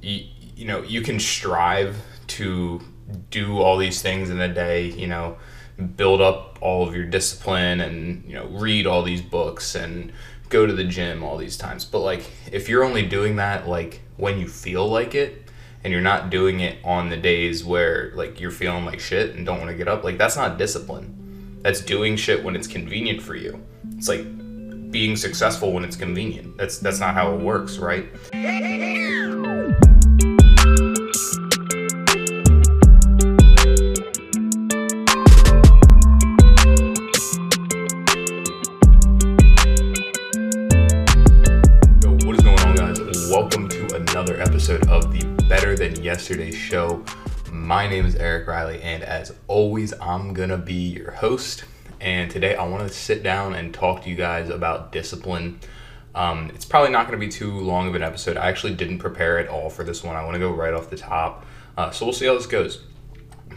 you, you know, you can strive to do all these things in a day, you know, build up all of your discipline and, you know, read all these books and go to the gym all these times. But like if you're only doing that like when you feel like it and you're not doing it on the days where like you're feeling like shit and don't want to get up, like that's not discipline. That's doing shit when it's convenient for you. It's like being successful when it's convenient. That's that's not how it works, right? Episode of the Better Than Yesterday show. My name is Eric Riley, and as always, I'm gonna be your host. And today, I want to sit down and talk to you guys about discipline. Um, it's probably not to be too long of an episode. I actually didn't prepare at all for this one. I want to go right off the top. Uh, so we'll see how this goes.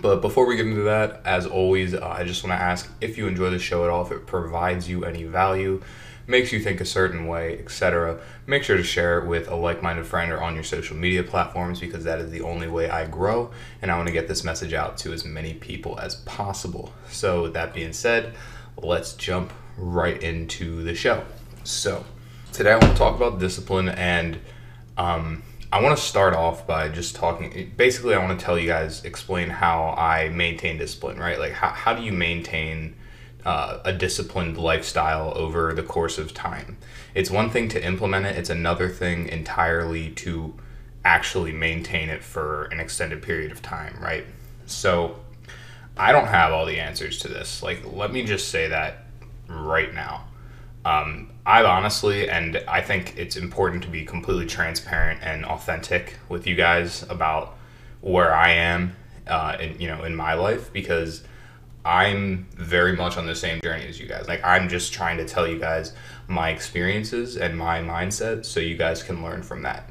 But before we get into that, as always, uh, I just want to ask if you enjoy the show at all, if it provides you any value, makes you think a certain way, etc. Make sure to share it with a like-minded friend or on your social media platforms because that is the only way I grow and I want to get this message out to as many people as possible. So with that being said, let's jump right into the show. So today I want to talk about discipline and um, I want to start off by just talking. Basically, I want to tell you guys, explain how I maintain discipline, right? Like, how, how do you maintain uh, a disciplined lifestyle over the course of time? It's one thing to implement it, it's another thing entirely to actually maintain it for an extended period of time, right? So, I don't have all the answers to this. Like, let me just say that right now. Um, I honestly, and I think it's important to be completely transparent and authentic with you guys about where I am, uh, in, you know, in my life because I'm very much on the same journey as you guys. Like, I'm just trying to tell you guys my experiences and my mindset so you guys can learn from that.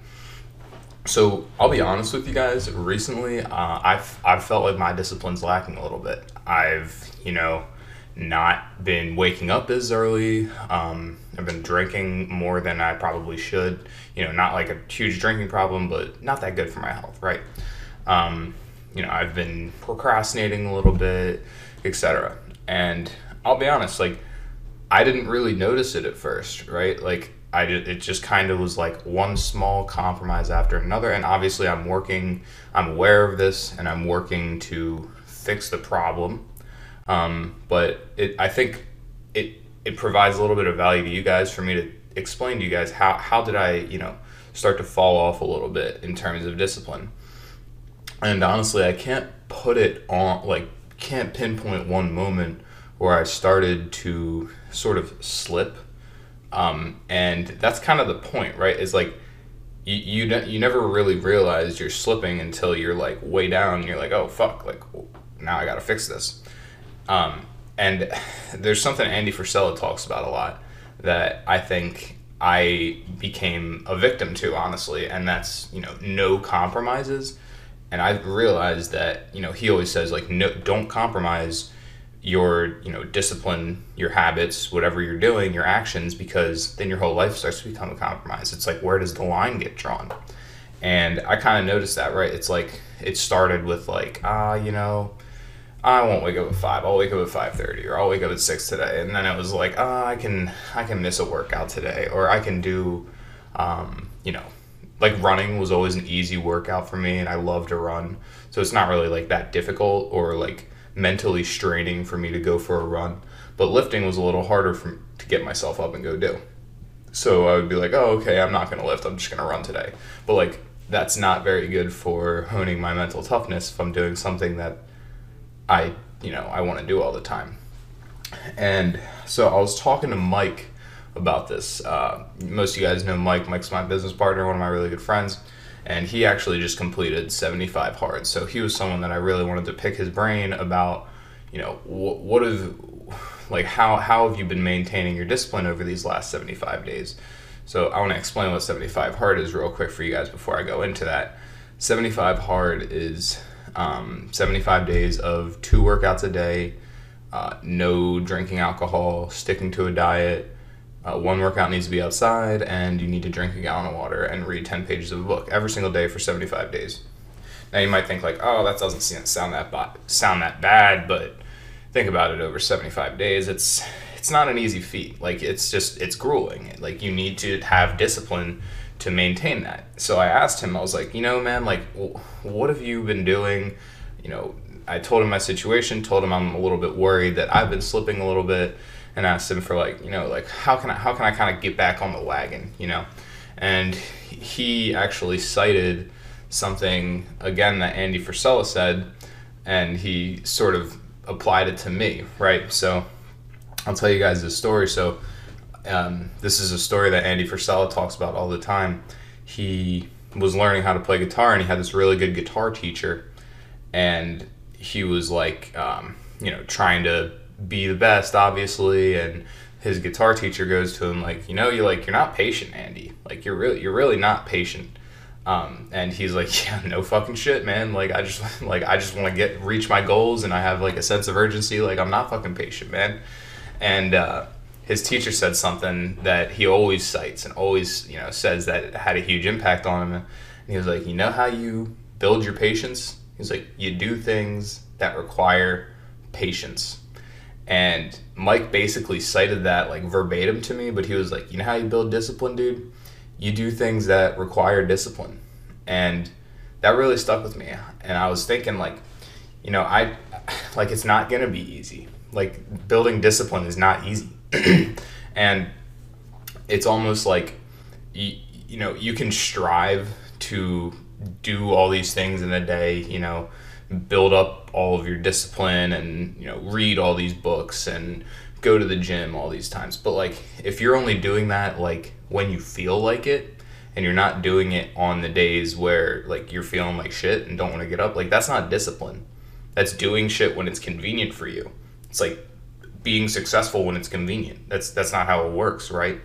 So I'll be honest with you guys. Recently, uh, I've I've felt like my discipline's lacking a little bit. I've you know not been waking up as early. Um, I've been drinking more than I probably should. You know, not like a huge drinking problem, but not that good for my health, right? Um, you know, I've been procrastinating a little bit, etc. And I'll be honest, like I didn't really notice it at first, right? Like I did, it just kind of was like one small compromise after another. And obviously, I'm working, I'm aware of this, and I'm working to fix the problem. Um, but it, I think it it provides a little bit of value to you guys for me to explain to you guys how how did I you know start to fall off a little bit in terms of discipline. And honestly, I can't put it on like can't pinpoint one moment where I started to sort of slip. Um, and that's kind of the point, right? Is like you you, ne- you never really realize you're slipping until you're like way down. You're like, oh fuck, like now I gotta fix this. Um, and there's something Andy Frisella talks about a lot that I think I became a victim to, honestly, and that's you know no compromises. And I've realized that you know he always says like no, don't compromise your you know discipline, your habits, whatever you're doing, your actions, because then your whole life starts to become a compromise. It's like where does the line get drawn? And I kind of noticed that, right? It's like it started with like ah, you know I won't wake up at five. I'll wake up at five thirty, or I'll wake up at six today. And then it was like, oh, I can I can miss a workout today, or I can do, um, you know, like running was always an easy workout for me, and I love to run. So it's not really like that difficult or like mentally straining for me to go for a run. But lifting was a little harder for to get myself up and go do. So I would be like, oh, okay, I'm not gonna lift. I'm just gonna run today. But like that's not very good for honing my mental toughness if I'm doing something that I, you know, I want to do all the time. And so I was talking to Mike about this. Uh, most of you guys know Mike. Mike's my business partner, one of my really good friends, and he actually just completed 75 hard. So he was someone that I really wanted to pick his brain about, you know, what, what have, like, how, how have you been maintaining your discipline over these last 75 days? So I want to explain what 75 hard is real quick for you guys before I go into that. 75 hard is um, 75 days of two workouts a day, uh, no drinking alcohol, sticking to a diet, Uh, one workout needs to be outside, and you need to drink a gallon of water and read 10 pages of a book every single day for 75 days. Now you might think like, oh, that doesn't sound that ba- sound that bad, but think about it over 75 days. It's it's not an easy feat. Like it's just it's grueling. Like you need to have discipline to maintain that. So I asked him. I was like, you know, man, like, what have you been doing? You know, I told him my situation. Told him I'm a little bit worried that I've been slipping a little bit and asked him for like you know like how can I how can I kind of get back on the wagon you know, and he actually cited something again that Andy Frisella said, and he sort of applied it to me right. So I'll tell you guys this story. So um, this is a story that Andy Frisella talks about all the time. He was learning how to play guitar, and he had this really good guitar teacher, and he was like, um, you know, trying to be the best, obviously, and his guitar teacher goes to him like, you know, you're like you're not patient, Andy. Like you're really you're really not patient. Um, and he's like, yeah, no fucking shit, man. Like I just like I just want to get reach my goals, and I have like a sense of urgency. Like I'm not fucking patient, man. And uh, his teacher said something that he always cites and always you know says that had a huge impact on him. And he was like, you know how you build your patience? He's like, you do things that require patience and Mike basically cited that like verbatim to me, but he was like, you know how you build discipline, dude? You do things that require discipline. And that really stuck with me. And I was thinking like, you know, I like it's not going to be easy. Like building discipline is not easy. and it's almost like you, you know, you can strive to do all these things in a day, you know, build up all of your discipline and you know read all these books and go to the gym all these times. But like if you're only doing that like when you feel like it and you're not doing it on the days where like you're feeling like shit and don't want to get up like that's not discipline. That's doing shit when it's convenient for you. It's like being successful when it's convenient. That's that's not how it works right?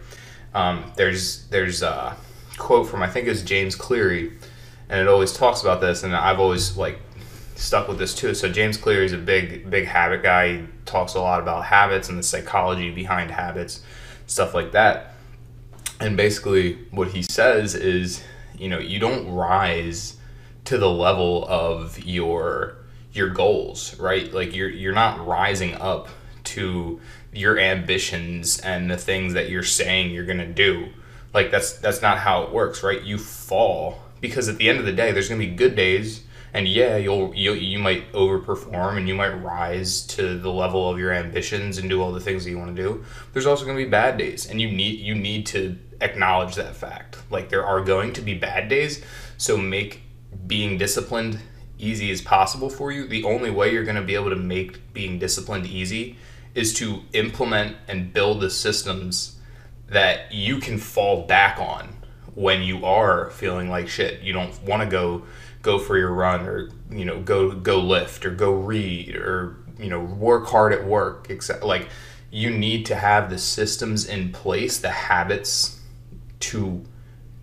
Um, there's there's a quote from i think it's james cleary and it always talks about this and i've always like stuck with this too. So James Cleary is a big big habit guy. He talks a lot about habits and the psychology behind habits, stuff like that. And basically what he says is, you know, you don't rise to the level of your your goals, right? Like you're you're not rising up to your ambitions and the things that you're saying you're to do. Like that's that's not how it works, right? You fall because at the end of the day there's to be good days and yeah, you'll you you might overperform and you might rise to the level of your ambitions and do all the things that you want to do. There's also going to be bad days, and you need you need to acknowledge that fact. Like there are going to be bad days, so make being disciplined easy as possible for you. The only way you're going to be able to make being disciplined easy is to implement and build the systems that you can fall back on when you are feeling like shit. You don't want to go go for your run or you know go go lift or go read or you know work hard at work except like you need to have the systems in place the habits to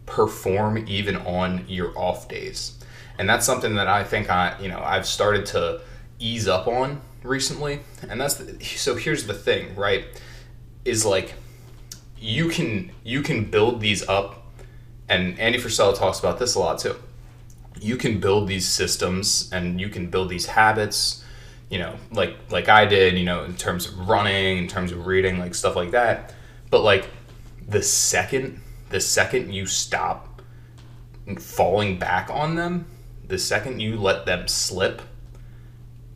perform even on your off days. And that's something that i think i you know i've started to ease up on recently. And that's the, so here's the thing right is like you can you can build these up. And andy frisella talks about this a lot too you can build these systems and you can build these habits you know like like i did you know in terms of running in terms of reading like stuff like that. But like the second the second you stop falling back on them the second you let them slip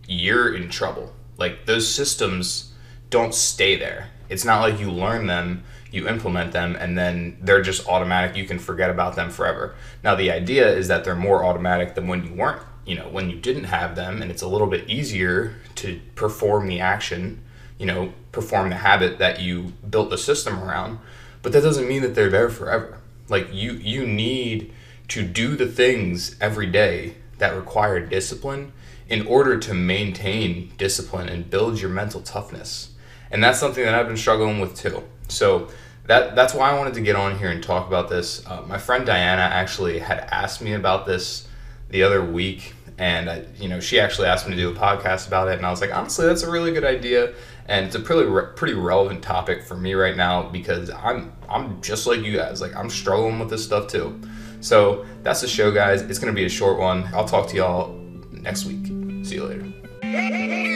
you're in trouble. Like those systems don't stay there. It's not like you learn them you implement them and then they're just automatic. You can forget about them forever. Now the idea is that they're more automatic than when you weren't you know when you didn't have them and it's a little bit easier to perform the action you know perform the habit that you built the system around. But that doesn't mean that they're there forever. Like you you need to do the things every day that require discipline in order to maintain discipline and build your mental toughness. And that's something that i've been struggling with too so that that's why I wanted to get on here and talk about this. Uh, my friend Diana actually had asked me about this the other week, And I, you know, she actually asked me to do a podcast about it, and I was like, honestly, that's a really good idea, and it's a pretty re- pretty relevant topic for me right now because I'm I'm just like you guys, like I'm struggling with this stuff too. So that's the show, guys. It's gonna be a short one. I'll talk to y'all next week. See you later.